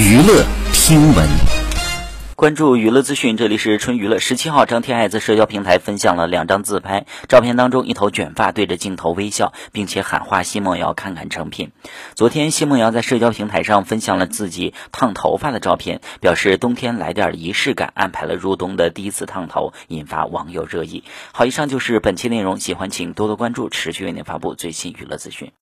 娱乐听闻，关注娱乐资讯，这里是春娱乐。十七号，张天爱在社交平台分享了两张自拍，照片当中一头卷发对着镜头微笑，并且喊话奚梦瑶看看成品。昨天，奚梦瑶在社交平台上分享了自己烫头发的照片，表示冬天来点仪式感，安排了入冬的第一次烫头，引发网友热议。好，以上就是本期内容，喜欢请多多关注，持续为您发布最新娱乐资讯。